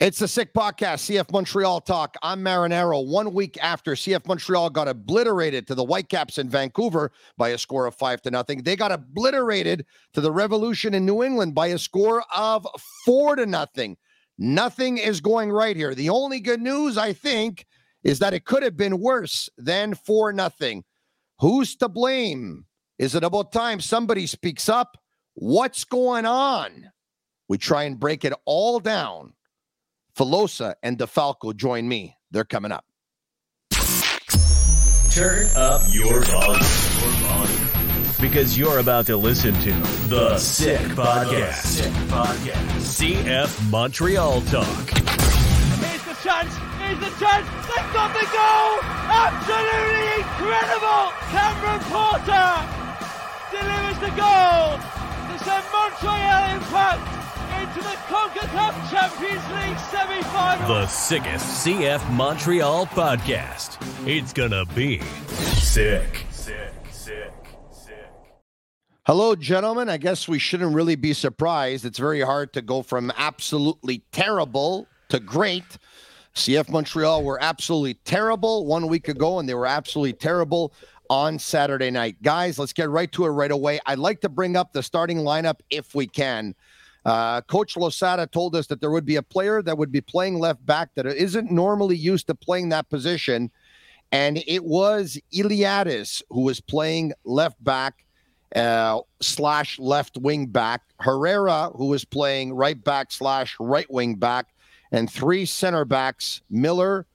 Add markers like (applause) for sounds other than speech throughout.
It's the Sick Podcast, CF Montreal Talk. I'm Marinaro. One week after CF Montreal got obliterated to the Whitecaps in Vancouver by a score of five to nothing, they got obliterated to the Revolution in New England by a score of four to nothing. Nothing is going right here. The only good news, I think, is that it could have been worse than four nothing. Who's to blame? Is it about time somebody speaks up? What's going on? We try and break it all down Filosa and DeFalco join me. They're coming up. Turn up your volume. Because you're about to listen to The Sick Podcast. Sick Podcast. CF Montreal Talk. Here's the chance. Here's the chance. They've got the goal. Absolutely incredible. Cameron Porter delivers the goal to send Montreal Impact into the CONCACAF Champions League semi-final. The sickest CF Montreal podcast. It's gonna be sick. Sick, sick, sick. Hello, gentlemen. I guess we shouldn't really be surprised. It's very hard to go from absolutely terrible to great. CF Montreal were absolutely terrible one week ago, and they were absolutely terrible on Saturday night. Guys, let's get right to it right away. I'd like to bring up the starting lineup if we can. Uh, Coach Losada told us that there would be a player that would be playing left back that isn't normally used to playing that position. And it was Iliadis who was playing left back uh, slash left wing back. Herrera, who was playing right back slash right wing back. And three center backs, Miller,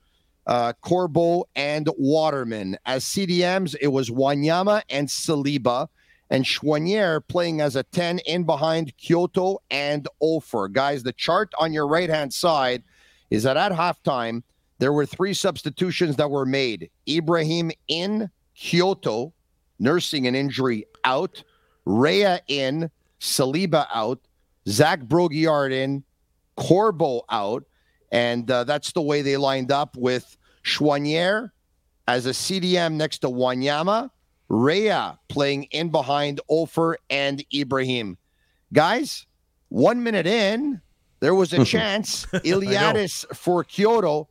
uh, Corbo, and Waterman. As CDMs, it was Wanyama and Saliba and Choinière playing as a 10 in behind Quioto and Offor. Guys, the chart on your right hand side is that at halftime, there were three substitutions that were made Ibrahim in, Quioto, nursing an injury out, Rea in, Saliba out, Zach Brault-Guillard in, Corbo out. And uh, that's the way they lined up with Choinière as a CDM next to Wanyama Rea playing in behind Offor and Ibrahim. Guys, one minute in, there was a (laughs) chance. Iliadis for Quioto.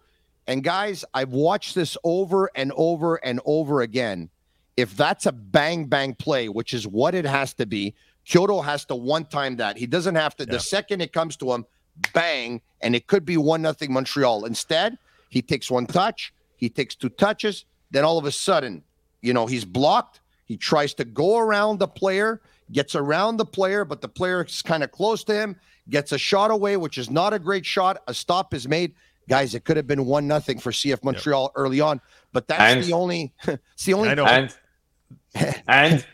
And guys, I've watched this over and over and over again. If that's a bang bang play, which is what it has to be, Quioto has to one time that. He doesn't have to. Yeah. The second it comes to him, bang, and it could be one nothing Montreal. Instead, he takes one touch, he takes two touches, then all of a sudden you know, he's blocked. He tries to go around the player, gets around the player, but the player is kind of close to him, gets a shot away, which is not a great shot. A stop is made. Guys, it could have been one nothing for CF Montreal yep. early on, but that's and, the only (laughs) it's the only I know. and (laughs) and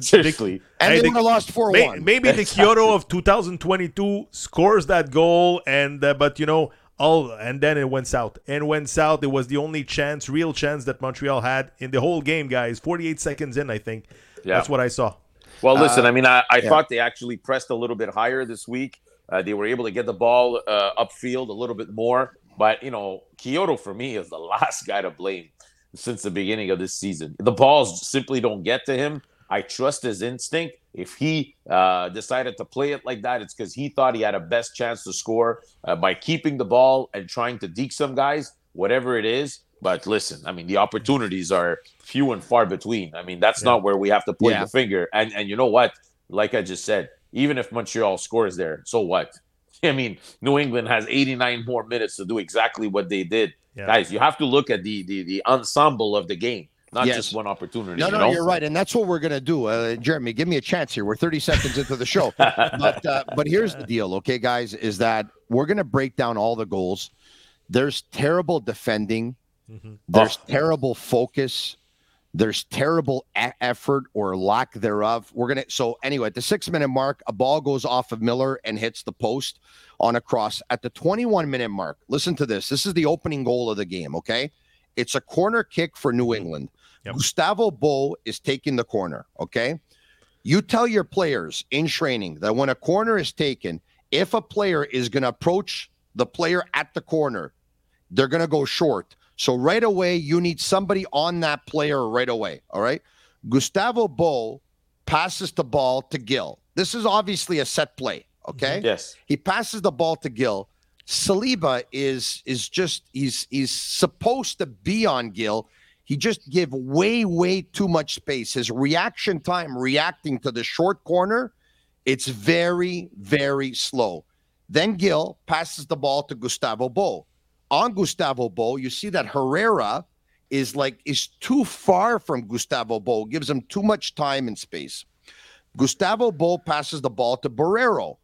seriously, and they would have lost four one. Maybe the (laughs) Quioto of 2022 scores that goal, and uh, but you know all and then it went south. And went south it was the only chance real chance that montreal had in the whole game guys. 48 seconds in i think. Yeah. that's what i saw. Well listen uh, i mean i, I yeah. thought they actually pressed a little bit higher this week. Uh, they were able to get the ball uh, upfield a little bit more. But you know quioto for me is the (laughs) last guy to blame since the beginning of this season. The balls simply don't get to him I trust his instinct. If he uh, decided to play it like that, it's because he thought he had a best chance to score uh, by keeping the ball and trying to deke some guys, whatever it is. But listen, I mean, the opportunities are few and far between. I mean, that's yeah. not where we have to point yeah. the finger. And and you know what? Like I just said, even if Montreal scores there, so what? (laughs) I mean, New England has 89 more minutes to do exactly what they did. Yeah. Guys, you have to look at the the, the ensemble of the game, not Yes. just one opportunity. No, you no, know? you're right, and that's what we're gonna do. Uh, Jeremy, give me a chance here. We're 30 seconds into the show, but uh, but here's the deal, okay, guys, is that we're gonna break down all the goals. There's terrible defending. There's Oh. terrible focus. There's terrible e- effort or lack thereof. We're gonna. So anyway, at the six minute mark, a ball goes off of Miller and hits the post on a cross. At the 21 minute mark, listen to this. This is the opening goal of the game. Okay, it's a corner kick for New England. Yep. Gustavo Bou is taking the corner. Okay, you tell your players in training that when a corner is taken, if a player is going to approach the player at the corner, they're going to go short. So right away, you need somebody on that player right away. All right. Gustavo Bou passes the ball to Gil. This is obviously a set play. Okay. Mm-hmm. Yes. He passes the ball to Gil. Saliba is is just he's he's supposed to be on Gil. He just give way way too much space. His reaction time reacting to the short corner, it's very very slow. Then Gil passes the ball to Gustavo Bou. On Gustavo Bou, you see that Herrera is like is too far from Gustavo Bou, gives him too much time and space. Gustavo Bou passes the ball to Borrero.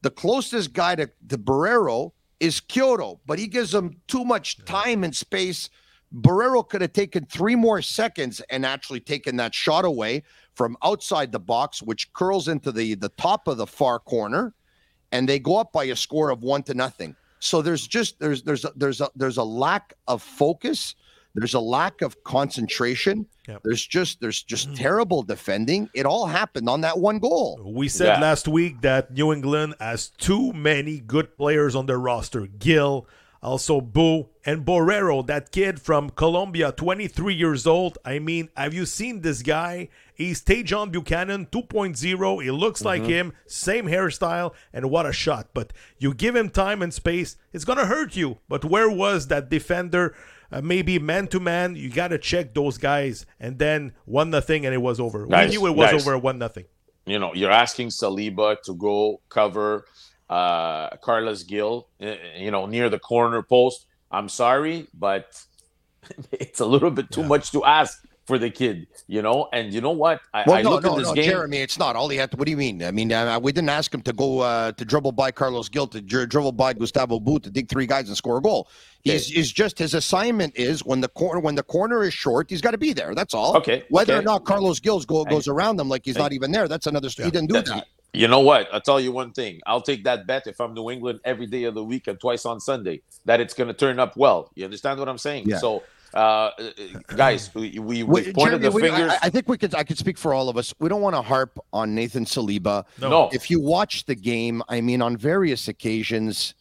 The closest guy to, to Borrero is Quioto, but he gives him too much time and space. Borrero could have taken three more seconds and actually taken that shot away from outside the box, which curls into the, the top of the far corner, and they go up by a score of one to nothing. So there's just there's there's a, there's a there's a lack of focus. There's a lack of concentration. Yep. There's just there's just mm. terrible defending. It all happened on that one goal. We said Yeah. last week that New England has too many good players on their roster. Gill, also Bou, and Borrero, that kid from Colombia, 23 years old. I mean, have you seen this guy? He's Tajon Buchanan 2.0. He looks like him, same hairstyle, and what a shot. But you give him time and space, it's going to hurt you. But where was that defender? Uh, maybe man to man, you got to check those guys. And then one nothing, and it was over. Guys, we knew it was guys. over one nothing. you know, you're asking Saliba to go cover uh, Carlos Gil, uh, you know, near the corner post. I'm sorry, but (laughs) it's a little bit too much to ask for the kid, you know. And you know what? I, Well, I no, look no, at this no, game. Jeremy, it's not. All he had to. What do you mean? I mean, uh, we didn't ask him to go uh, to dribble by Carlos Gil, to dri- dribble by Gustavo Boot, to dig three guys and score a goal. He's is just his assignment is when the corner when the corner is short, he's got to be there. That's all. Okay, Whether okay. or not Carlos Gil's go, goes around them like he's not even there, that's another story. He didn't do That's- that. You know what? I'll tell you one thing. I'll take that bet if I'm New England every day of the week and twice on Sunday that it's going to turn up well. You understand what I'm saying? Yeah. So, uh, guys, (clears throat) we, we, we pointed Jeremy, the we- fingers. I, I think we could. I could speak for all of us. We don't want to harp on Nathan Saliba. no, no. if you watch the game, I mean, on various occasions,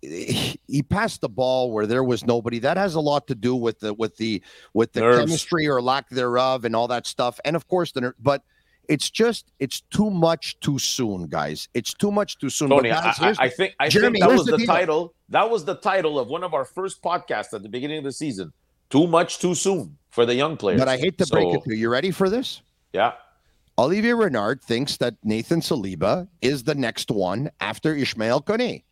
he he passed the ball where there was nobody. That has a lot to do with the with the with the Nerves. chemistry or lack thereof, and all that stuff. And of course, the but it's just it's too much too soon, guys. It's too much too soon. Tony, guys, I, I think I Jeremy, think that was the the, title. That was the title of one of our first podcasts at the beginning of the season. Too much, too soon for the young players. but I hate to break So, it to you. You ready for this? Yeah, Olivier Renard thinks that Nathan Saliba is the next one after Ishmael Kone.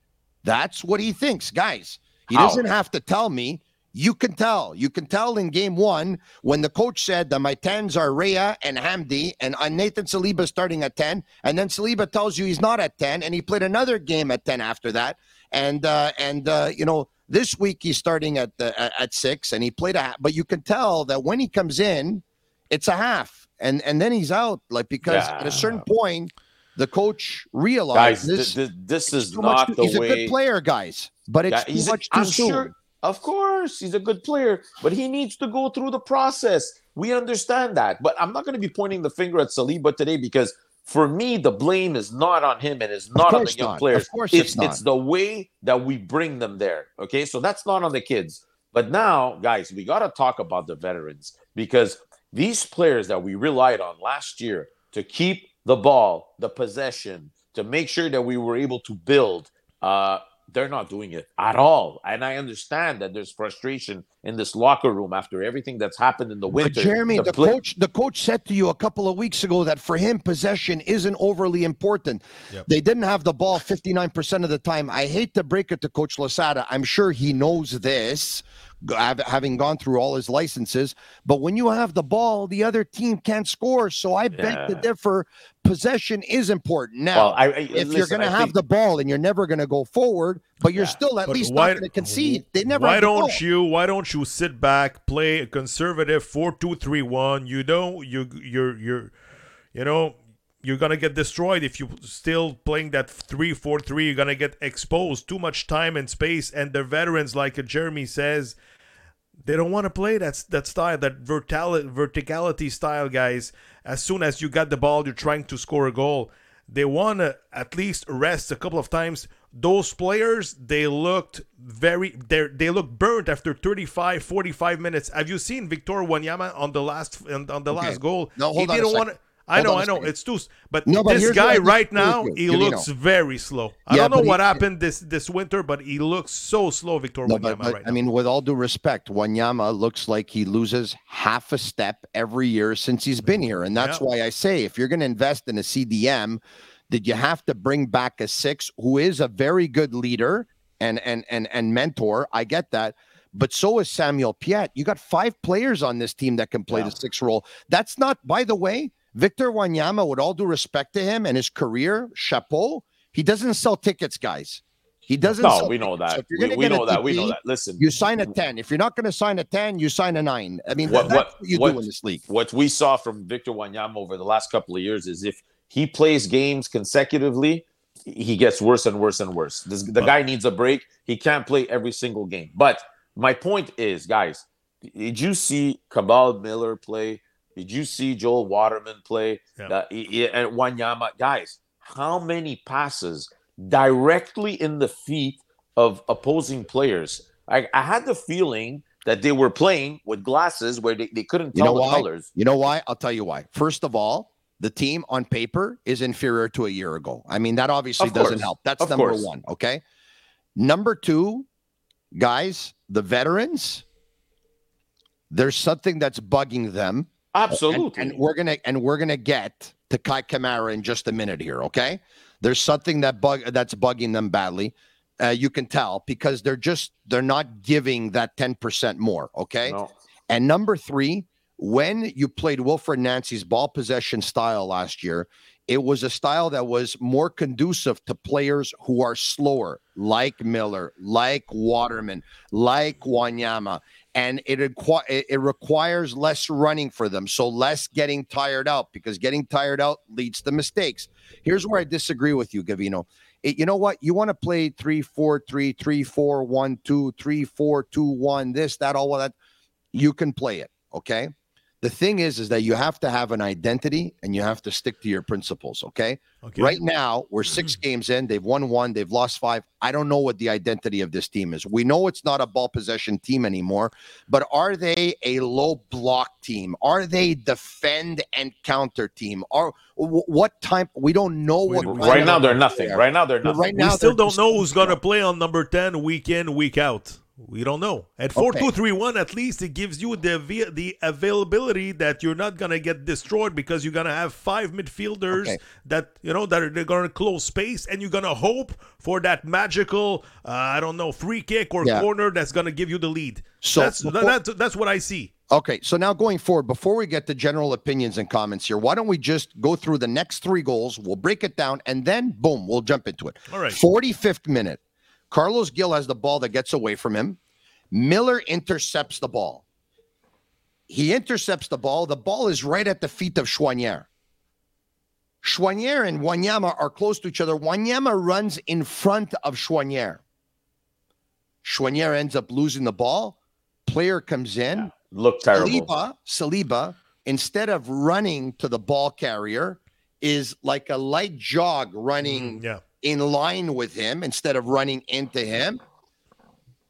That's what he thinks, guys. He How? doesn't have to tell me. You can tell. You can tell in game one when the coach said that my 10s are Rea and Hamdi and Nathan Saliba starting at 10. And then Saliba tells you he's not at 10 and he played another game at 10 after that. And, uh, and uh, you know, this week he's starting at, the, at, at six and he played a half. But you can tell that when he comes in, it's a half. And, and then he's out, like, because at a certain point, the coach realized guys, this, this, this is much not too- the he's way. a good player, guys, but it's Yeah, too he's much too I'm soon. sure- Of course, he's a good player, but he needs to go through the process. We understand that. But I'm not going to be pointing the finger at Saliba today because for me, the blame is not on him and it's not on the young not. players. Of course it's it's not. it's the way that we bring them there. Okay. So that's not on the kids. But now, guys, we got to talk about the veterans because these players that we relied on last year to keep the ball, the possession, to make sure that we were able to build, uh, they're not doing it at all. And I understand that there's frustration in this locker room after everything that's happened in the winter. But Jeremy, the, play- coach, the coach said to you a couple of weeks ago that for him possession isn't overly important. Yep. They didn't have the ball 59% of the time. I hate to break it to Coach Losada. I'm sure he knows this, having gone through all his licenses. But when you have the ball, the other team can't score. So I beg to Yeah. differ. Possession is important. Now, well, I, I, if you're going to have think- the ball and you're never going to go forward, but you're Yeah. still at But least why- not going to concede. They never. Why have the don't you? Why don't you sit back, play a conservative four-two-three-one? You don't. You you're you're, you know. You're gonna get destroyed if you still playing that three-four-three. You're gonna get exposed. Too much time and space, and the veterans, like Jeremy says, they don't want to play that that style, that vertali- verticality style, guys. As soon as you got the ball, you're trying to score a goal. They want to at least rest a couple of times. Those players, they looked very, they they look burnt after 35, 45 minutes. Have you seen Victor Wanyama on the last on, on the Okay. last goal? No, he hold on a didn't second. want to. I know, I know, it's too. But No, but this here's where I guy right now, he looks very slow. I Yeah, don't know but he- what happened this this winter, but he looks so slow, Victor No, Wanyama but, but right I mean, with all due respect, Wanyama looks like he loses half a step every year since he's been here, and that's Yeah. why I say if you're going to invest in a CDM, did you have to bring back a six who is a very good leader and and and and mentor? I get that. But so is Samuel Piette. You got five players on this team that can play Yeah. the six role. That's not, by the way, Victor Wanyama, with all due respect to him and his career, chapeau, he doesn't sell tickets, guys. He doesn't no, sell we know tickets. So that. you're we we know that. We know that. Listen, you sign a 10. If you're not going to sign a 10, you sign a 9. I mean, What- that- what- what you what- do in this league. what we saw from Victor Wanyama over the last couple of years is if he plays games consecutively, he gets worse and worse and worse. This, the guy needs a break. He can't play every single game. But my point is, guys, did you see Kamal Miller play? Did you see Joel Waterman play? Yeah. Uh, y- y- and Wanyama, guys, how many passes directly in the feet of opposing players? I, I had the feeling that they were playing with glasses where they, they couldn't You tell know the why? colors. You know why? I'll tell you why. First of all, the team on paper is inferior to a year ago. I mean, that obviously Of doesn't course. help. That's Of number course. one. Okay. Number two, guys, the veterans, there's something that's bugging them. And- Absolutely. And, we're gonna and we're gonna get to Kai Kamara in just a minute here. Okay. There's something that bug that's bugging them badly. Uh, you can tell because they're just they're not giving that 10% more. Okay. No. And number three, when you played Wilfried Nancy's ball possession style last year, it was a style that was more conducive to players who are slower, like Miller, like Waterman, like Wanyama. And it, it requires less running for them. So less getting tired out because getting tired out leads to mistakes. Here's where I disagree with you, Gavino. It- you know what? You want to play three, four, three, three, four, one, two, three, four, two, one, this, that, all of that you can play it okay the thing is is that you have to have an identity and you have to stick to your principles okay, Okay. right now we're six mm-hmm. games in they've won one they've lost five i don't know what the identity of this team is we know it's not a ball possession team anymore but are they a low block team are they defend and counter team or what time we don't know what don't- Right now, they're nothing. they are. Right now, they're nothing. right we now still don't know who's gonna play on number ten week in week out. We don't know. At four Okay. two three one, at least it gives you the the availability that you're not gonna get destroyed because you're gonna have five midfielders Okay. that you know that are they're gonna close space, and you're gonna hope for that magical uh, I don't know free kick or Yeah. corner that's gonna give you the lead. So that's before- that's that's what I see. Okay, so now going forward, before we get to general opinions and comments here, why don't we just go through the next three goals? We'll break it down, and then boom, we'll jump into it. All right. 45th minute. Carlos Gil has the ball that gets away from him. Miller intercepts the ball. He intercepts the ball. The ball is right at the feet of Choinière. Choinière and Wanyama are close to each other. Wanyama runs in front of Choinière. Choinière ends up losing the ball. Player comes in. Look terrible. Saliba, Saliba, instead of running to the ball carrier, is like a light jog running mm, Yeah. In line with him instead of running into him.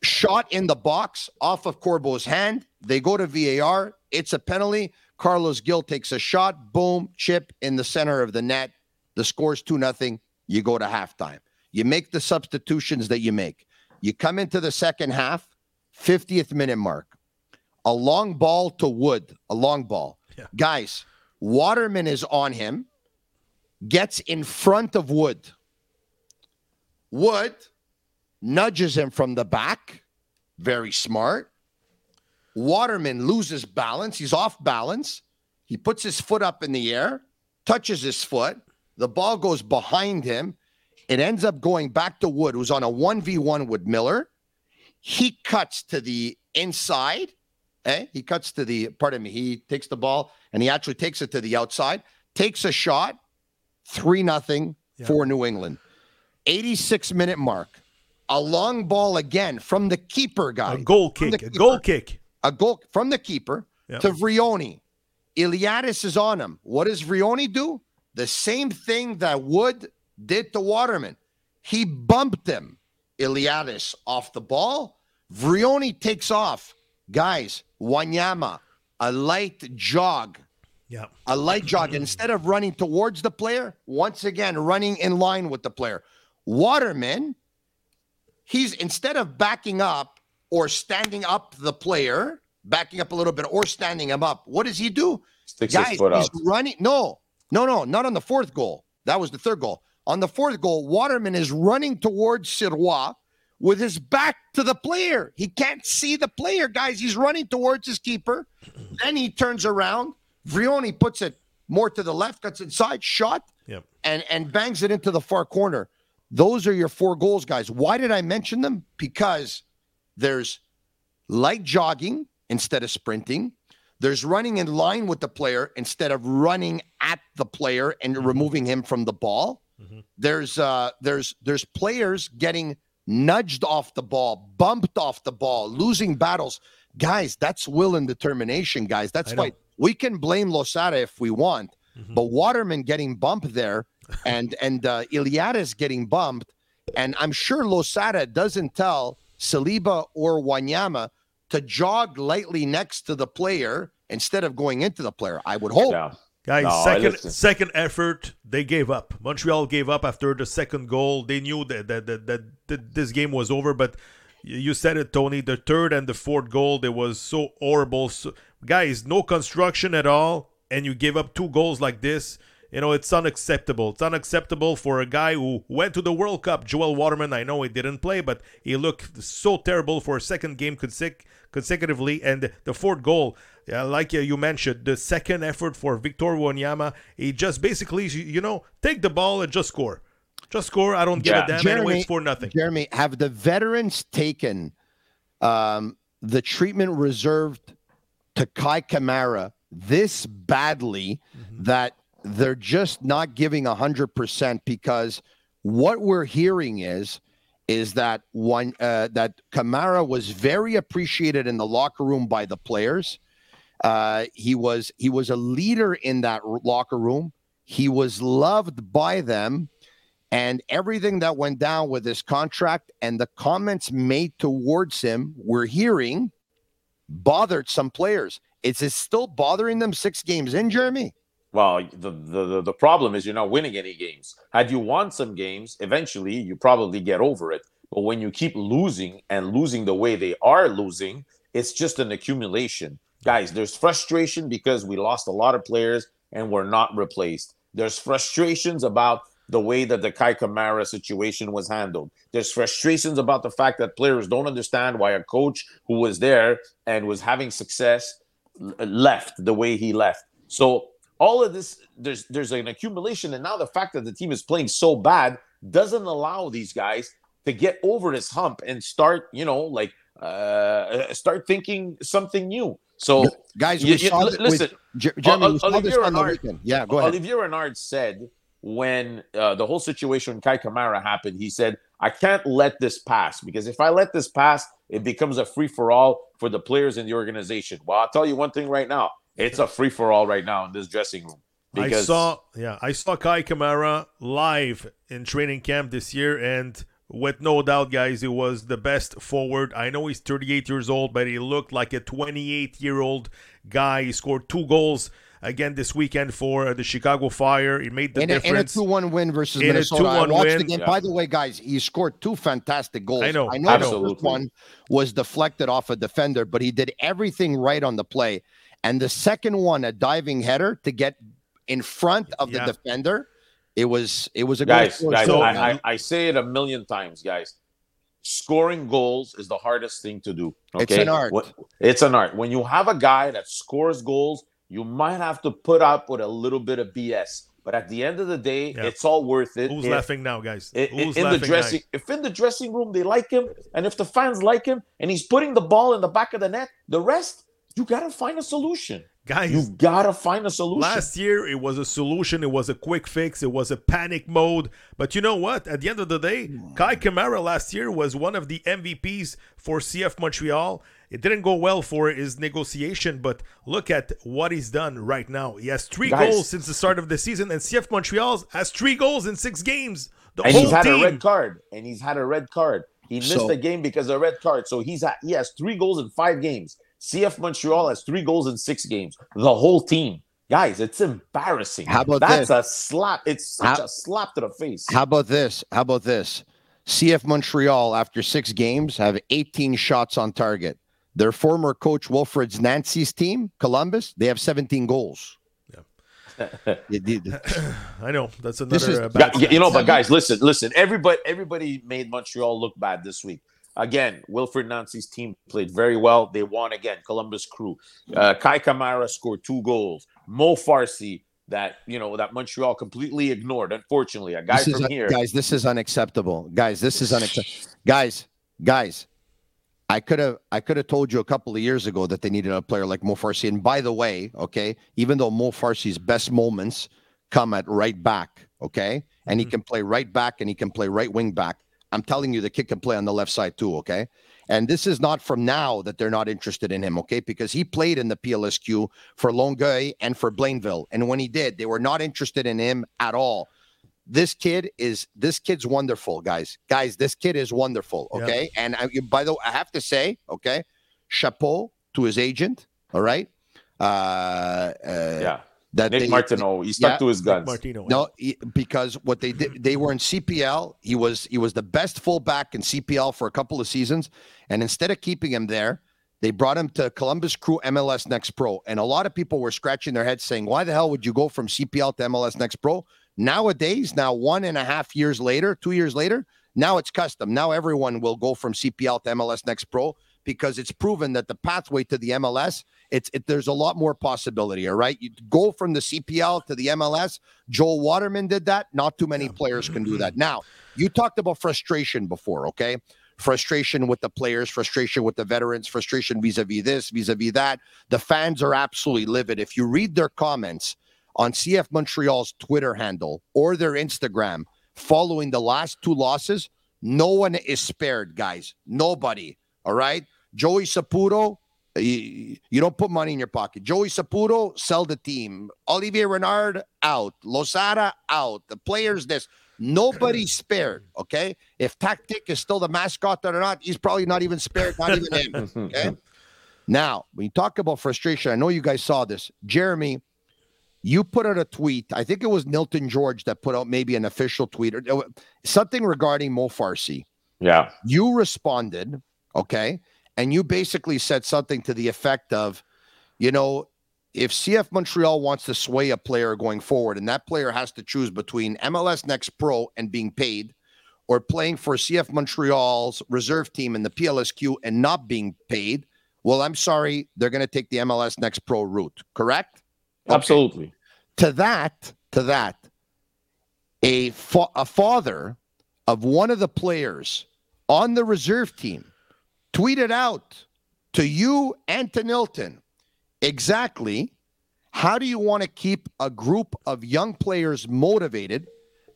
Shot in the box off of Corbo's hand. They go to VAR. It's a penalty. Carlos Gil takes a shot. Boom, chip in the center of the net. The score's 2 nothing. You go to halftime. You make the substitutions that you make. You come into the second half, 50th minute mark. A long ball to Wood, a long ball. Yeah. Guys, Waterman is on him, gets in front of Wood. Wood nudges him from the back. Very smart. Waterman loses balance. He's off balance. He puts his foot up in the air, touches his foot. The ball goes behind him. It ends up going back to Wood, who's on a 1v1 with Miller. He cuts to the inside. Eh? He cuts to the, pardon me, he takes the ball and he actually takes it to the outside, takes a shot, 3 nothing Yeah. for New England. 86 minute mark. A long ball again from the keeper guy. A goal kick. the A goal kick. A goal from the keeper Yeah. to Vrioni. Iliadis is on him. What does Vrioni do? The same thing that Wood did to Waterman. He bumped him, Iliadis, off the ball. Vrioni takes off. Guys, Wanyama, a light jog Yeah. a light jog (clears throat) instead of running towards the player once again running in line with the player waterman he's instead of backing up or standing up the player backing up a little bit or standing him up what does he do? Sticks guys his foot he's out. running no no no not on the fourth goal. That was the third goal. On the fourth goal waterman is running towards sirois with his back to the player. He can't see the player guys. He's running towards his keeper. Then he turns around. Vrioni puts it more to the left, cuts inside, shot, Yep. and and bangs it into the far corner. Those are your four goals, guys. Why did I mention them? Because there's light jogging instead of sprinting. There's running in line with the player instead of running at the player and mm-hmm. removing him from the ball. Mm-hmm. There's uh there's there's players getting nudged off the ball, bumped off the ball, losing battles. Guys, that's will and determination, guys. That's why we can blame Losada if we want, mm-hmm. but Waterman getting bumped there and and uh, Iliadis getting bumped, and I'm sure Losada doesn't tell Saliba or Wanyama to jog lightly next to the player instead of going into the player. I would hope. Yeah. Guys, No, second second effort, they gave up. Montreal gave up after the second goal. They knew that that, that, that, that this game was over, but you said it, Tony. The third and the fourth goal, they was so horrible. So, guys, no construction at all, and you give up two goals like this. You know, it's unacceptable. It's unacceptable for a guy who went to the World Cup. Joel Waterman, I know he didn't play, but he looked so terrible for a second game consec- consecutively. And the fourth goal, yeah, like uh, you mentioned, the second effort for Victor Wanyama, he just basically, you know, take the ball and just score. Just score. I don't give Yeah. a damn Jeremy- anyway. It's for nothing. Jeremy, have the veterans taken um, the treatment reserved to Kai Kamara this badly that they're just not giving 100% because what we're hearing is is that one uh, that Kamara was very appreciated in the locker room by the players. Uh, he was he was a leader in that locker room. He was loved by them and everything that went down with his contract and the comments made towards him we're hearing bothered some players is it still bothering them six games in jeremy Well, the, the the- problem is you're not winning any games. Had you won some games, eventually you probably get over it. But when you keep losing and losing the way they are losing, it's just an accumulation. Guys, there's frustration because we lost a lot of players and we're not replaced. There's frustrations about the way that the Kai Kamara situation was handled. There's frustrations about the fact that players don't understand why a coach who was there and was having success left the way he left. So all of this, there's there's an accumulation, and now the fact that the team is playing so bad doesn't allow these guys to get over this hump and start, you know, like uh, start thinking something new. So guys You- we you- saw that listen, with, Jer- jeremy Ol- we saw this Olivier on the Renard- yeah go ahead Olivier Renard said when uh, the whole situation with Kai Kamara happened, he said, I can't let this pass because if I let this pass, it becomes a free for all for the players in the organization. Well, I'll tell you one thing right now it's a free for all right now in this dressing room. I saw, yeah, I saw Kai Kamara live in training camp this year, and with no doubt, guys, he was the best forward. I know he's 38 years old, but he looked like a 28 year old guy. He scored two goals again this weekend for uh, the Chicago Fire. He made the in a, in a difference. two-one win versus In Minnesota. I 2-1 watched win. the game. Yeah. By the way, guys, he scored two fantastic goals. I know, I know I the first one was deflected off a defender, but he did everything right on the play. And the second one, a diving header to get in front of Yeah. the defender. It was it was a guys, guys, So- I, I, I say it a million times, guys. Scoring goals is the hardest thing to do. Okay? It's an art. What- It's an art. When you have a guy that scores goals, you might have to put up with a little bit of BS. But at the end of the day, Yeah. it's all worth it. Who's If- laughing now, guys? i- i- Who's in the dressing, now? if in the dressing room they like him, and if the fans like him, and he's putting the ball in the back of the net, the rest you gotta find a solution. Guys, You gotta find a solution. Last year, it was a solution. It was a quick fix. It was a panic mode. But you know what? At the end of the day, hmm. Kai Kamara last year was one of the MVPs for CF Montreal. It didn't go well for his negotiation, but look at what he's done right now. He has three Guys. goals since the start of the season, and CF Montreal has three goals in six games. The and whole he's had team. a red card, and he's had a red card. He missed So- the game because of a red card. So he's at, he has three goals in five games. CF Montreal has three goals in six games. The whole team, guys, it's embarrassing. How about that's this? a slap? It's such How- a slap to the face. How about this? How about this? CF Montreal, after six games, have 18 shots on target. Their former coach Wilfried's Nancy's team, Columbus, they have 17 goals. You- (laughs) you- I know that's This another is- uh, bad yeah, you know, but guys, listen, listen. Everybody, everybody made Montreal look bad this week. Again, Wilfried Nancy's team played very well. They won again. Columbus Crew. Uh, Kai Kamara scored two goals. Mo Farsi, that you know, that Montreal completely ignored. Unfortunately, a guy this from un- here. guys, this is unacceptable. Guys, this is unacceptable. guys, guys, I could have I could have told you a couple of years ago that they needed a player like Mo Farsi. And by the way, okay, even though Mo Farsi's best moments come at right back, okay, and he can play right back and he can play right wing back. I'm telling you, the kid can play on the left side too, okay? And this is not from now that they're not interested in him, okay? Because he played in the PLSQ for Longueuil and for Blainville. And when he did, they were not interested in him at all. This kid is this kid's wonderful, guys. Guys, this kid is wonderful, Yeah. okay? And I, by the way, I have to say, okay, chapeau to his agent, all right? Uh, uh yeah, that Nick they- Martineau. He stuck yeah. to his guns. Martino. no, he- because what they did, they were in CPL. He was he was the best fullback in CPL for a couple of seasons, and instead of keeping him there, they brought him to Columbus Crew MLS Next Pro. And a lot of people were scratching their heads saying, "Why the hell would you go from CPL to MLS Next Pro?" Nowadays, now one and a half years later, two years later, now it's custom. Now everyone will go from CPL to MLS Next Pro because it's proven that the pathway to the MLS, it's it, there's a lot more possibility. All right, you go from the CPL to the MLS. Joel Waterman did that. Not too many players can do that. (clears throat) Now, you talked about frustration before, okay? Frustration with the players, frustration with the veterans, frustration vis-a-vis this, vis-a-vis that. The fans are absolutely livid. If you read their comments on CF Montreal's Twitter handle or their Instagram following the last two losses, no one is spared, guys. Nobody. All right. Joey Saputo, you, you don't put money in your pocket. Joey Saputo, sell the team. Olivier Renard, out. Losada, out. The players, this. Nobody's (clears throat) spared. Okay. If Tactic is still the mascot or not, he's probably not even spared, not even him. Okay. (laughs) Now, when you talk about frustration, I know you guys saw this. Jeremy, you put out a tweet. I think it was Nilton George that put out maybe an official tweet or or something regarding Mo Farsi. Yeah, You responded, okay, and you basically said something to the effect of, you know, if CF Montreal wants to sway a player going forward, and that player has to choose between MLS Next Pro and being paid, or playing for CF Montreal's reserve team in the PLSQ and not being paid, well, I'm sorry, they're going to take the MLS Next Pro route. Correct? Okay absolutely. to that to that a fa- a father of one of the players on the reserve team tweeted out to you and to Nilton exactly how do you want to keep a group of young players motivated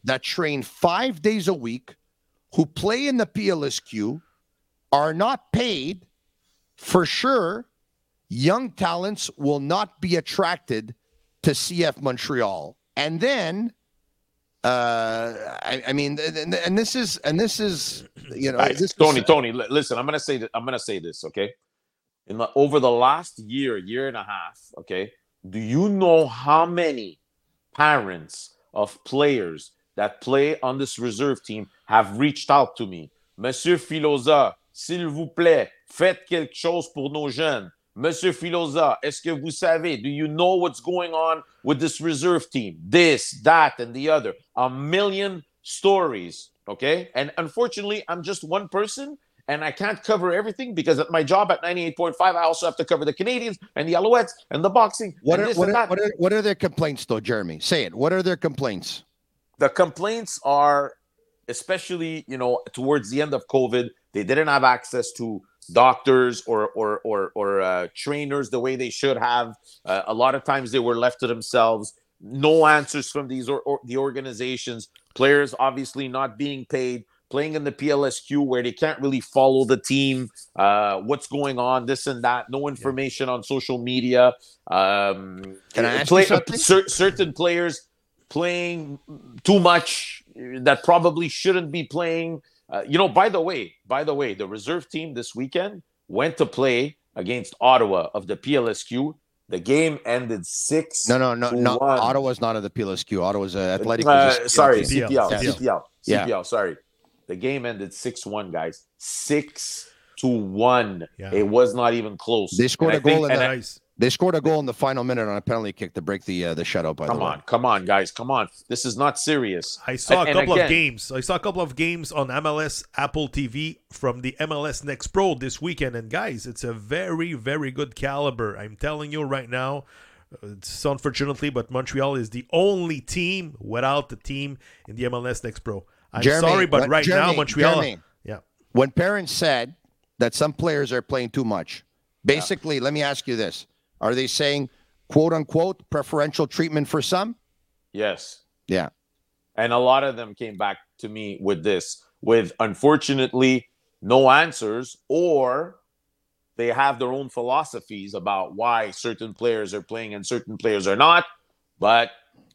that train 5 days a week who play in the PLSQ are not paid for sure young talents will not be attracted to CF Montreal. And then, uh, I, I mean, th- and this is, and this is, you know, Guys, this Tony, is, Tony, listen, I'm gonna say that I'm gonna say this, okay? In the over the last year, year and a half, okay, Do you know how many parents of players that play on this reserve team have reached out to me? Monsieur Filosa, s'il vous plaît, faites quelque chose pour nos jeunes. Monsieur Filosa, est-ce que vous savez? Do you know what's going on with this reserve team? This, that, and the other. A million stories. Okay. And unfortunately, I'm just one person and I can't cover everything because at my job at 98.5, I also have to cover the Canadiens and the Alouettes and the boxing. What are what are, that. what are what are their complaints though, Jeremy? Say it. What are their complaints? the complaints are especially you know towards the end of covid they didn't have access to doctors or or or, or uh, trainers the way they should have. Uh, a lot of times they were left to themselves. No answers from these or, or the organizations. Players obviously not being paid playing in the plsq where they can't really follow the team uh, what's going on this and that no information on social media. Um, Can I ask play, you something? cer- certain players playing too much that probably shouldn't be playing. Uh, you know, by the way, by the way, the reserve team this weekend went to play against Ottawa of the PLSQ. The game ended six. No, no, no, no. one. Ottawa's not at the PLSQ. Ottawa's uh, athletic. Uh, was a- sorry, CPL. CPL, Yeah. CPL, Yeah. CPL. Sorry, the game ended six-one, guys. Six to one. Yeah. It was not even close. They scored And I a goal think- in and the- I- Nice. They scored a goal in the final minute on a penalty kick to break the uh, the shutout. By Come the way, on, come on, guys, come on. This is not serious. I saw And- a and couple of again- games. I saw a couple of games on MLS Apple TV from the MLS Next Pro this weekend, and guys, it's a very, very good caliber. I'm telling you right now. It's unfortunately, but Montreal is the only team without the team in the MLS Next Pro. I'm Jeremy, sorry, but what- right now Montreal. Jeremy. Yeah, when parents said that some players are playing too much, basically, let me ask you this: Are they saying "quote unquote" preferential treatment for some? Yes. Yeah. And a lot of them came back to me with this, with unfortunately no answers, or they have their own philosophies about why certain players are playing and certain players are not. But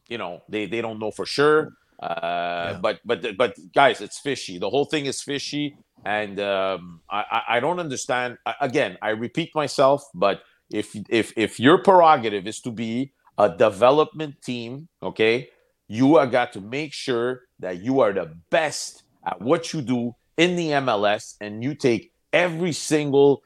you know, they they don't know for sure. Uh, But but but guys, it's fishy. The whole thing is fishy, and um, I I- I don't understand. Again, I repeat myself, but if if if your prerogative is to be a development team, okay, you are got to make sure that you are the best at what you do in the MLS, and you take every single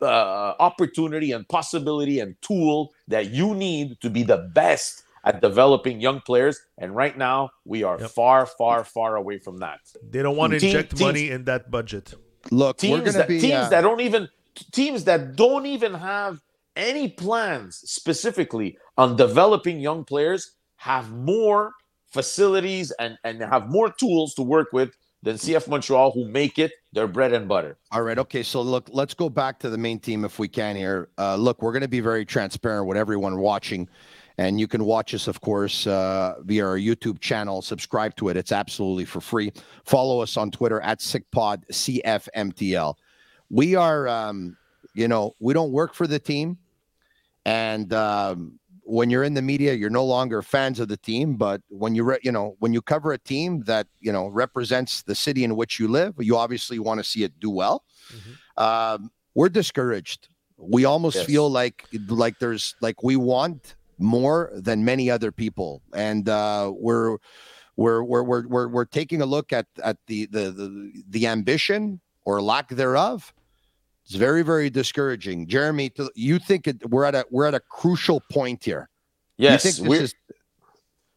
uh, opportunity and possibility and tool that you need to be the best at developing young players. And right now, we are Yep. far, far, far away from that. they don't want to Team- inject teams- money in that budget. Look, we're Teams going to that be teams uh, that don't even teams that don't even have any plans specifically on developing young players have more facilities and and have more tools to work with than CF Montreal, who make it their bread and butter. All right. Okay. So look, let's go back to the main team if we can here. Uh, look, we're going to be very transparent with everyone watching, and you can watch us, of course, uh, via our YouTube channel. Subscribe to it; it's absolutely for free. Follow us on Twitter at SickPod CFMTL. We are, um, you know, we don't work for the team, and um, when you're in the media, you're no longer fans of the team. But when you, re- you know, when you cover a team that you know represents the city in which you live, you obviously want to see it do well. Um, we're discouraged. We almost Yes. feel like like there's like we want more than many other people, and uh, we're. We're, we're, we're, we're, we're taking a look at, at the, the, the, the ambition or lack thereof it's very, very discouraging. Jeremy, you think it, we're at a we're at a crucial point here. Yes, you think we're- this is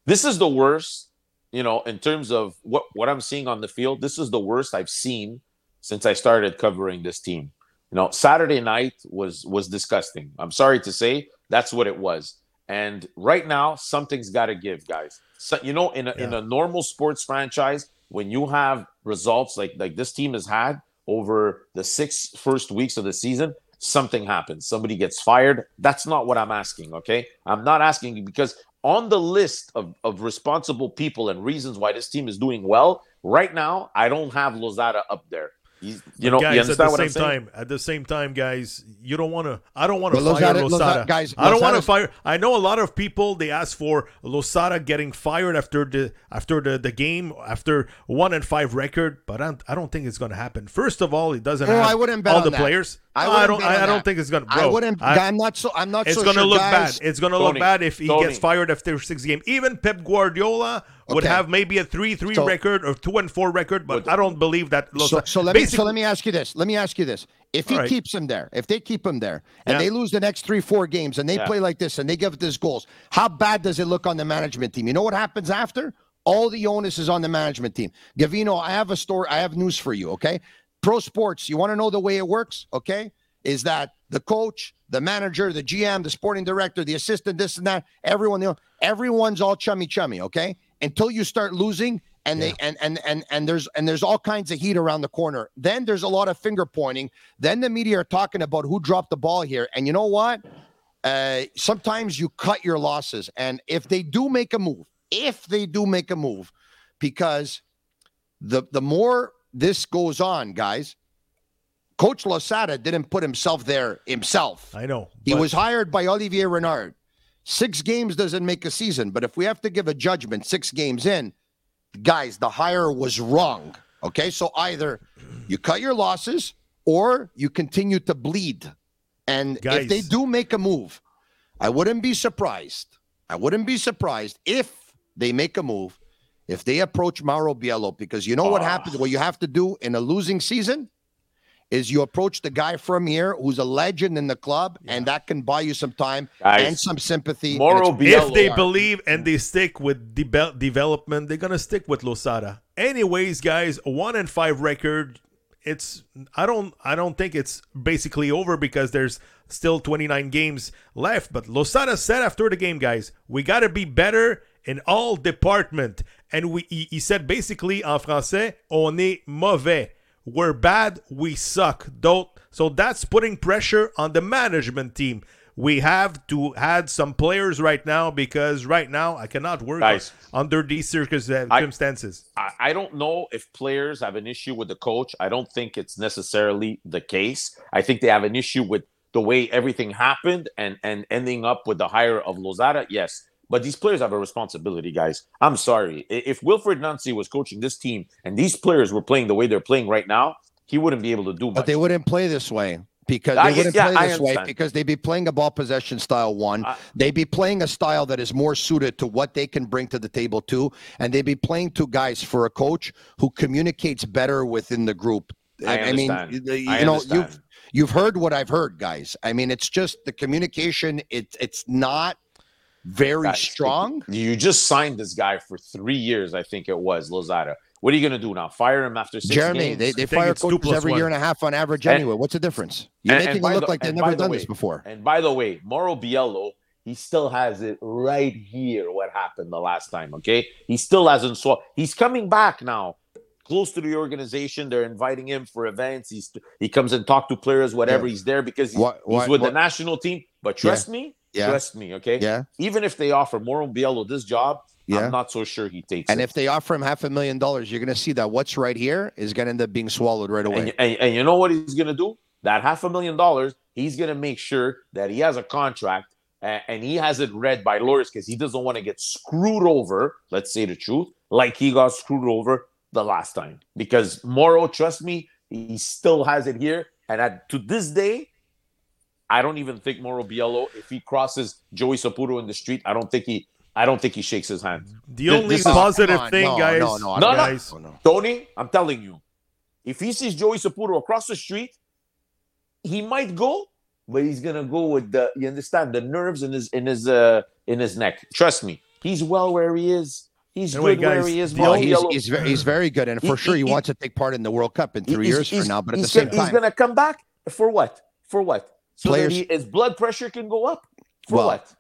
this is the worst, you know, in terms of what what I'm seeing on the field. This is the worst I've seen since I started covering this team. You know, Saturday night was was disgusting. I'm sorry to say, that's what it was. And right now, something's got to give, guys. So, you know, in a, in a normal sports franchise, when you have results like like this team has had over the six first weeks of the season, something happens. Somebody gets fired. That's not what I'm asking. Okay, I'm not asking because on the list of, of responsible people and reasons why this team is doing well right now, I don't have Losada up there. He's, you know, guys, you at the what same I'm time, at the same time, guys, you don't want to. I don't want to fire Lozada- Losada. Lozada- guys, I don't want to fire. I know a lot of people they ask for Losada getting fired after the after the, the game after one and five record, but I don't, I don't think it's going to happen. First of all, it doesn't Oh, have I wouldn't bet all on the that. players. I, No, I don't. I, I don't think it's gonna. I wouldn't. I- I'm not so. I'm not sure it's so gonna sure, look guys. bad. It's gonna Tony, look bad if he Tony. gets fired after six games. Even Pep Guardiola would Okay. have maybe a three-three So- record or two and four record, but But- I don't believe that. So, so let me so let me ask you this. Let me ask you this. If he All right. keeps him there, if they keep him there, and Yeah. they lose the next three, four games, and they Yeah. play like this, and they give this goals, how bad does it look on the management team? You know what happens after? All the onus is on the management team. Gavino, I have a story. I have news for you. Okay, pro sports. You want to know the way it works? Okay, is that the coach, the manager, the GM, the sporting director, the assistant, this and that, everyone, you know, everyone's all chummy chummy. Okay, until you start losing and they and and and and there's and there's all kinds of heat around the corner. Then there's a lot of finger pointing. Then the media are talking about who dropped the ball here. And you know what? Uh, sometimes you cut your losses. And if they do make a move, if they do make a move, because the the more this goes on, guys, Coach Losada didn't put himself there himself. I know He was hired by Olivier Renard. Six games doesn't make a season, but if we have to give a judgment six games in, guys, the hire was wrong. Okay, so either you cut your losses or you continue to bleed. And if they do make a move, I wouldn't be surprised. I wouldn't be surprised if they make a move, if they approach Mauro Biello, because you know what ah. happens? What you have to do in a losing season is you approach the guy from here who's a legend in the club, and that can buy you some time Guys, and some sympathy. Mauro Biello- if they believe and they stick with debe- development, they're gonna stick with Losada. Anyways, guys, one and five record. It's I don't I don't think it's basically over because there's still 29 games left. But Losada said after the game, guys, we gotta be better in all department. And we he, he said basically en français, on est mauvais. We're bad, we suck. Don't so that's putting pressure on the management team. We have to add some players right now because right now I cannot work under these circumstances. I, I don't know if players have an issue with the coach. I don't think it's necessarily the case. I think they have an issue with the way everything happened and and ending up with the hire of Losada. Yes, but these players have a responsibility, guys. I'm sorry. If Wilfried Nancy was coaching this team and these players were playing the way they're playing right now, he wouldn't be able to do much. But they wouldn't play this way because they get- wouldn't yeah, play I this way because they'd be playing a ball possession style one. I- they'd be playing a style that is more suited to what they can bring to the table too, and they'd be playing two guys for a coach who communicates better within the group. I mean, understand. you I know, understand. you've you've heard what I've heard, guys. I mean, it's just the communication. It's it's not very Guys, strong. You just signed this guy for three years, I think it was Losada. What are you going to do now? Fire him after six Jeremy, games? they, they fire coaches every one. year and a half on average And- anyway. What's the difference? You're And- and making by it look the- like they've never the done way- this before. And by the way, Mauro Biello, he still has it right here. What happened the last time? Okay, he still hasn't saw. He's coming back now, close to the organization. They're inviting him for events. He's he comes and talk to players, whatever. Yeah. He's there because he's, Why- he's why- with why- the national team. But trust me, Yeah. trust me. Okay, Yeah. even if they offer Mauro Biello this job, Yeah. I'm not so sure he takes it. And it. if they offer him half a million dollars, you're going to see that what's right here is going to end up being swallowed right away. And, and, and you know what he's going to do? That half a million dollars, he's going to make sure that he has a contract and, and he has it read by lawyers because he doesn't want to get screwed over. Let's say the truth, like he got screwed over the last time. Because Mauro, trust me, he still has it here. And at, to this day, I don't even think Mauro Biello, if he crosses Joey Saputo in the street, I don't think he, I don't think he shakes his hand. The This- only this is- positive Come on, thing, no, guys. no, no, No, don't no. No. Tony, I'm telling you, if he sees Joey Saputo across the street, he might go, but he's gonna go with the you understand the nerves in his in his uh in his neck. Trust me, he's well where he is. He's Anyway, good where he is. the Well, he's, he's, very, he's very good. And He- for sure, he, he- wants to take part in the World Cup in three he's- years he's- from now. But at the he's same gonna, he's gonna come back for what? For what? So Players- he, his blood pressure can go up. For Well, what?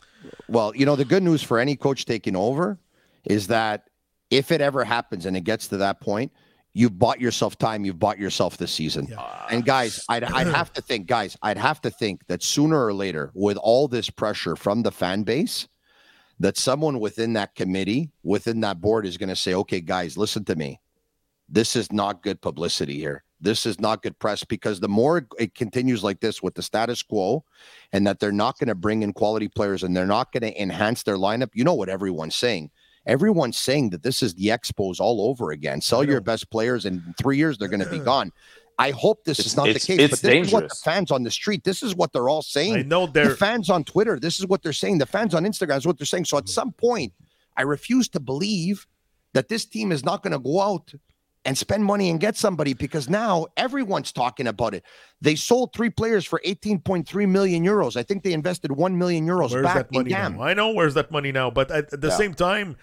well, you know, the good news for any coach taking over is that if it ever happens and it gets to that point, you've bought yourself time. You've bought yourself this season. And guys, I'd, I'd have to think, guys, I'd have to think that sooner or later, with all this pressure from the fan base, that someone within that committee, within that board, is going to say, okay, guys, listen to me. This is not good publicity here. This is not good press because the more it continues like this with the status quo and that they're not going to bring in quality players and they're not going to enhance their lineup, you know what everyone's saying. Everyone's saying that this is the Expos all over again. Sell your best players, and in three years they're going to be (clears throat) gone. I hope this It's- is not the case, it's but this is what the dangerous. fans on the street, this is what they're all saying. I know the they're fans on Twitter, this is what they're saying. The fans on Instagram is what they're saying. So at mm. some point, I refuse to believe that this team is not going to go out and spend money and get somebody because now everyone's talking about it. They sold three players for 18.3 million euros. I think they invested 1 million euros Where's back that money in now? I know where's that money now, but at, at the Yeah. same time,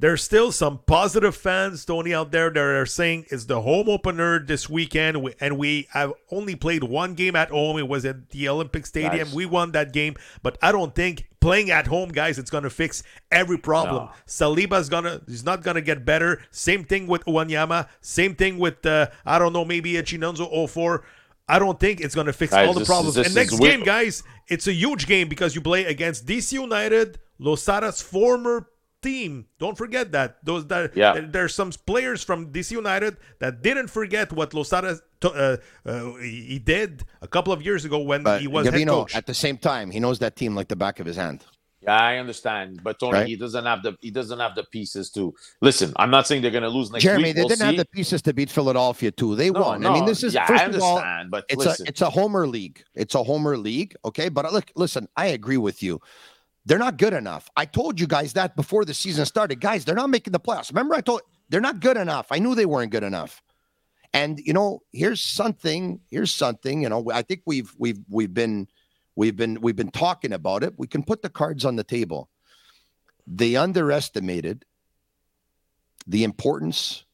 there's still some positive fans, Tony, out there that are saying it's the home opener this weekend, and we have only played one game at home. It was at the Olympic Stadium. Nice. We won that game, but I don't think playing at home, guys, it's gonna fix every problem. No. Saliba's gonna, he's not gonna get better. Same thing with Wanyama. Same thing with, uh, I don't know, maybe a Chinonso Offor. I don't think it's gonna fix Guys, all the this problems. this and next game, guys, it's a huge game because you play against DC United, Losada's former team. Don't forget that. Those that Yeah. there- there's some players from DC United that didn't forget what Losada to- uh, uh, he he did a couple of years ago when But he was head coach. at the same time, he knows that team like the back of his hand. Yeah, I understand, but Tony, Right. he doesn't have the he doesn't have the pieces to listen. I'm not saying they're going to lose next Jeremy, week. they We'll didn't have the pieces to beat Philadelphia too. They No, won. I mean, this is yeah, first I of all, but it's listen, a it's a homer league. It's a homer league. Okay, but look, listen, I agree with you. They're not good enough. I told you guys that before the season started. Guys, they're not making the playoffs. Remember, I told they're not good enough. I knew they weren't good enough. And you know, here's something. Here's something. You know, I think we've we've we've been we've been we've been talking about it. We can put the cards on the table. They underestimated the importance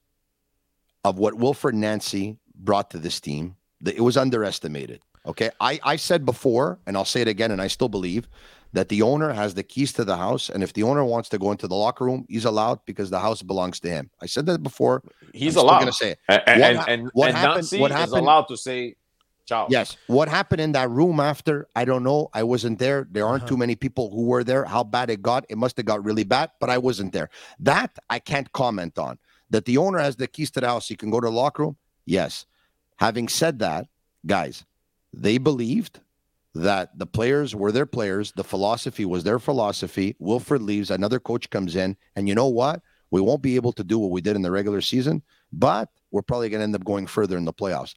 of what Wilfried Nancy brought to this team. It was underestimated. Okay. I, I said before, and I'll say it again, and I still believe that the owner has the keys to the house. And if the owner wants to go into the locker room, he's allowed because the house belongs to him. I said that before. he's I'm still allowed. gonna say it. And, What and, hap- and, what and happened- Nancy what is happened- allowed to say ciao. Yes. What happened in that room after? I don't know. I wasn't there. There aren't Uh-huh. too many people who were there. How bad it got, it must have got really bad, but I wasn't there. That I can't comment on. That the owner has the keys to the house. He can go to the locker room. Yes. Having said that, guys, they believed that the players were their players. The philosophy was their philosophy. Wilfried leaves, another coach comes in, and you know what? We won't be able to do what we did in the regular season, but we're probably going to end up going further in the playoffs.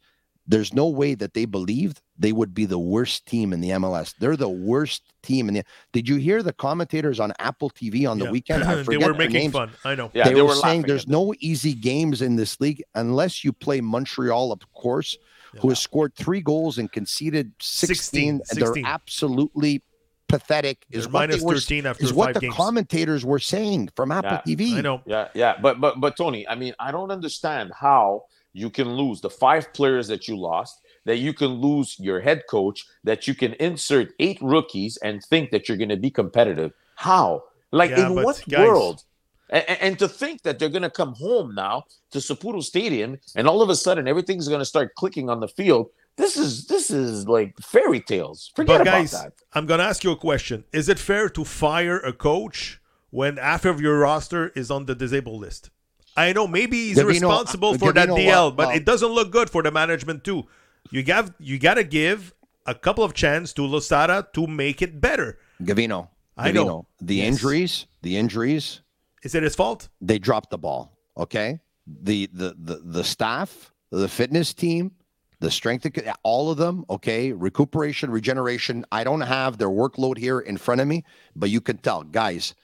There's no way that they believed they would be the worst team in the MLS. They're the worst team in the. Did you hear the commentators on Apple TV on the Yeah. weekend? I (laughs) they were making names. fun. I know. Yeah, they, they were, were saying there's no easy games in this league unless you play Montreal, of course, who has scored three goals and conceded 16. 16, and They're absolutely pathetic. Is They're what, minus were, 13 after is what the games. commentators were saying from Apple Yeah, TV. I know. Yeah, yeah, but but but Tony, I mean, I don't understand how you can lose the five players that you lost, that you can lose your head coach, that you can insert eight rookies and think that you're going to be competitive. How? Like Yeah, in what guys- world? And, and to think that they're going to come home now to Saputo Stadium and all of a sudden everything's going to start clicking on the field. This is this is like fairy tales. Forget But about guys, that. I'm gonna ask you a question. Is it fair to fire a coach when half of your roster is on the disabled list? I know maybe he's Gavino, responsible uh, for that Gavino, DL, uh, but well- it doesn't look good for the management too. You got you got to give a couple of chances to Losada to make it better. Gavino, I Gavino, know. the Yes. injuries, the injuries, Is it his fault? they dropped the ball. Okay, the the the the staff, the fitness team, the strength, and- all of them. Okay, recuperation, regeneration. I don't have their workload here in front of me, but you can tell, guys.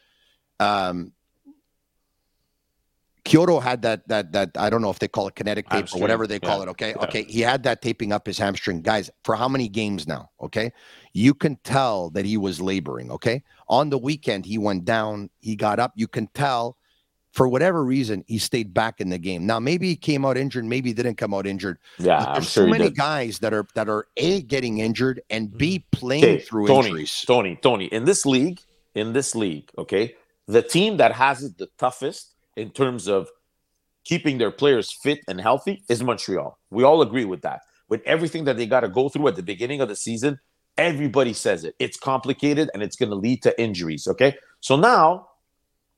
Um, Quioto had that that that I don't know if they call it kinetic tape Hamstring, or whatever they call yeah, it. Okay, yeah. okay, he had that taping up his hamstring, guys. For how many games now? Okay, you can tell that he was laboring. Okay, on the weekend he went down, he got up. You can tell for whatever reason he stayed back in the game. Now maybe he came out injured, maybe he didn't come out injured. Yeah, But I'm there's sure so many did. guys that are that are a getting injured and b mm-hmm. playing Okay, through Tony, injuries. Tony, Tony, in this league, in this league, okay, the team that has it the toughest in terms of keeping their players fit and healthy is Montreal. We all agree with that. With everything that they got to go through at the beginning of the season, everybody says it. It's complicated and it's going to lead to injuries, okay? So now,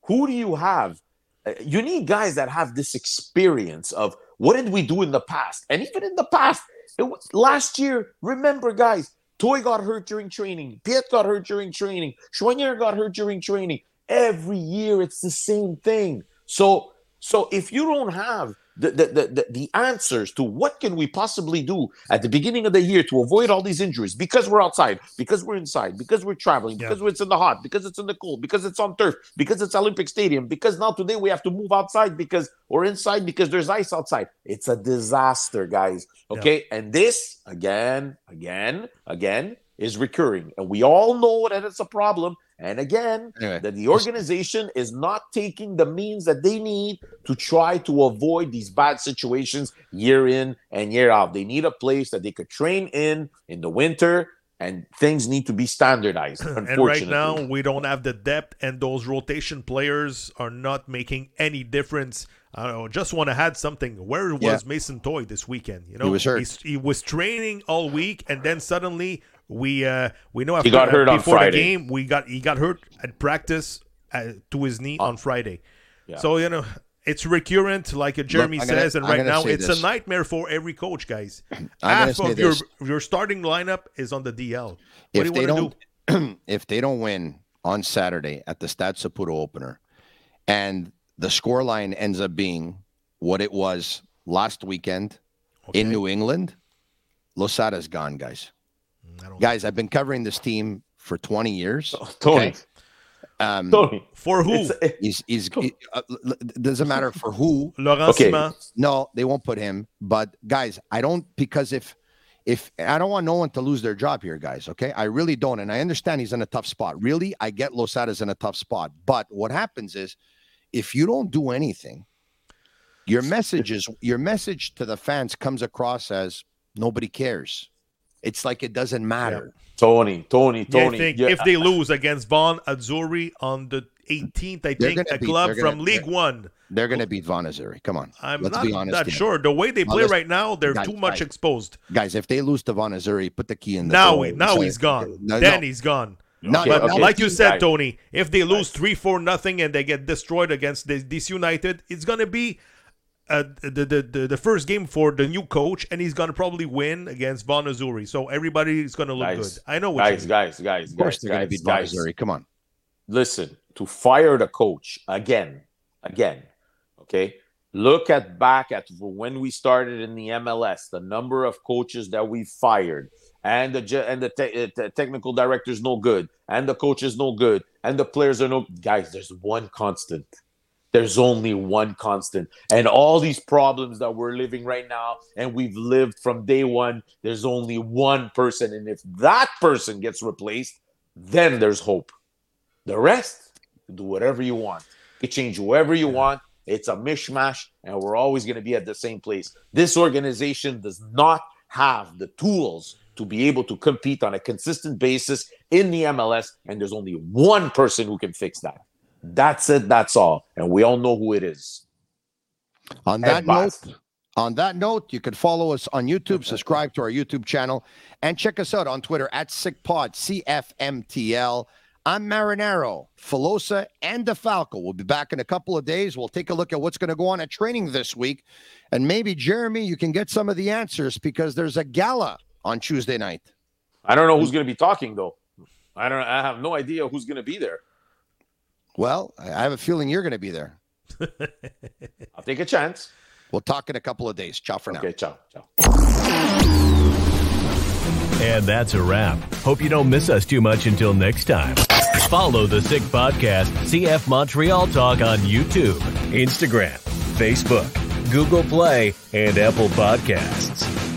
who do you have? Uh, You need guys that have this experience of what did we do in the past? And even in the past, it was last year, remember guys, Toye got hurt during training. Piette got hurt during training. Choinière got hurt during training. Every year, it's the same thing. So, so if you don't have the, the, the, the answers to what can we possibly do at the beginning of the year to avoid all these injuries because we're outside, because we're inside, because we're traveling, Yeah. because it's in the hot, because it's in the cold, because it's on turf, because it's Olympic Stadium, because now today we have to move outside because or inside because there's ice outside. It's a disaster, guys. Okay. And this again, again, again is recurring. And we all know that it's a problem. And again, Anyway, that the organization is not taking the means that they need to try to avoid these bad situations year in and year out. They need a place that they could train in in the winter, and things need to be standardized. (clears throat) And Unfortunately, right now, we don't have the depth, and those rotation players are not making any difference. I don't know. Just want to add something. Where was Yeah. Mason Toye this weekend? You know, was hurt. He's, he was training all week, and then suddenly we uh we know after, got hurt on before the Friday. game we got he got hurt at practice uh, to his knee on Friday. Yeah. So you know. It's recurrent, like Jeremy I'm gonna- says, and I'm right now it's this. a nightmare for every coach, guys. (clears throat) Half of your this. your starting lineup is on the DL. What if do they you want don't do? (clears throat) if they don't win on Saturday at the Stade Saputo opener and the score line ends up being what it was last weekend in New England, Losada's gone, guys. I don't- Guys, I've been covering this team for 20 years. Tony, Okay. Um, Tony, For who? it's- he's, he's, he- uh, it doesn't matter for who. (laughs) Laurent Okay. Ciman. No, they won't put him. But guys, I don't because if if I don't want no one to lose their job here, guys. Okay, I really don't, and I understand he's in a tough spot. Really, I get Losada's in a tough spot. But what happens is, if you don't do anything, your message is your message to the fans comes across as nobody cares. It's like it doesn't matter. Tony, Tony, Yeah, I Tony. think yeah, if they lose against Vaughan Azzurri on the 18th, I They're think a beat- club they're gonna- from League One. They're going to beat Vaughan Azzurri. Come on, I'm let's not be honest. that sure. The way they play listen- right now, they're guys, too much guys. exposed. guys. If they lose to Vaughan Azzurri, put the key in the Now, door. he, now Say- he's gone. No, then no. he's gone. No, Okay, But okay. like you said, Tony, if they lose three, four, nothing, and they get destroyed against the DC United, it's gonna be uh, the, the the the first game for the new coach, and he's gonna probably win against Vaughan Azzurri. So everybody's gonna look Guys, good. I know what guys, you mean. guys, guys, Of course, guys, they're going to guys, beat Vaughan. Azzurri. Come on. listen to fire the coach again again okay look at back at when we started in the mls the number of coaches that we fired and the and the, te- uh, the technical director is no good and the coach is no good and the players are no guys there's one constant there's only one constant and all these problems that we're living right now and we've lived from day one there's only one person and if that person gets replaced then there's hope the rest, do whatever you want. You change whoever you want. It's a mishmash, and we're always going to be at the same place. This organization does not have the tools to be able to compete on a consistent basis in the MLS, and there's only one person who can fix that. That's it. That's all. And we all know who it is. On that Ed note, on that note, you can follow us on YouTube, subscribe to our YouTube channel, and check us out on Twitter at SickPod, CFMTL. I'm Marinaro, Filosa, and DeFalco. We'll be back in a couple of days. We'll take a look at what's going to go on at training this week. And maybe, Jeremy, you can get some of the answers because there's a gala on Tuesday night. I don't know who's going to be talking though. I don't. I have no idea who's going to be there. Well, I I have a feeling you're going to be there. I'll take a chance. We'll talk in a couple of days. Ciao for now. Okay. Ciao. Ciao. And that's a wrap. Hope you don't miss us too much until next time. Follow the Sick Podcast, CF Montreal Talk on YouTube, Instagram, Facebook, Google Play, and Apple Podcasts.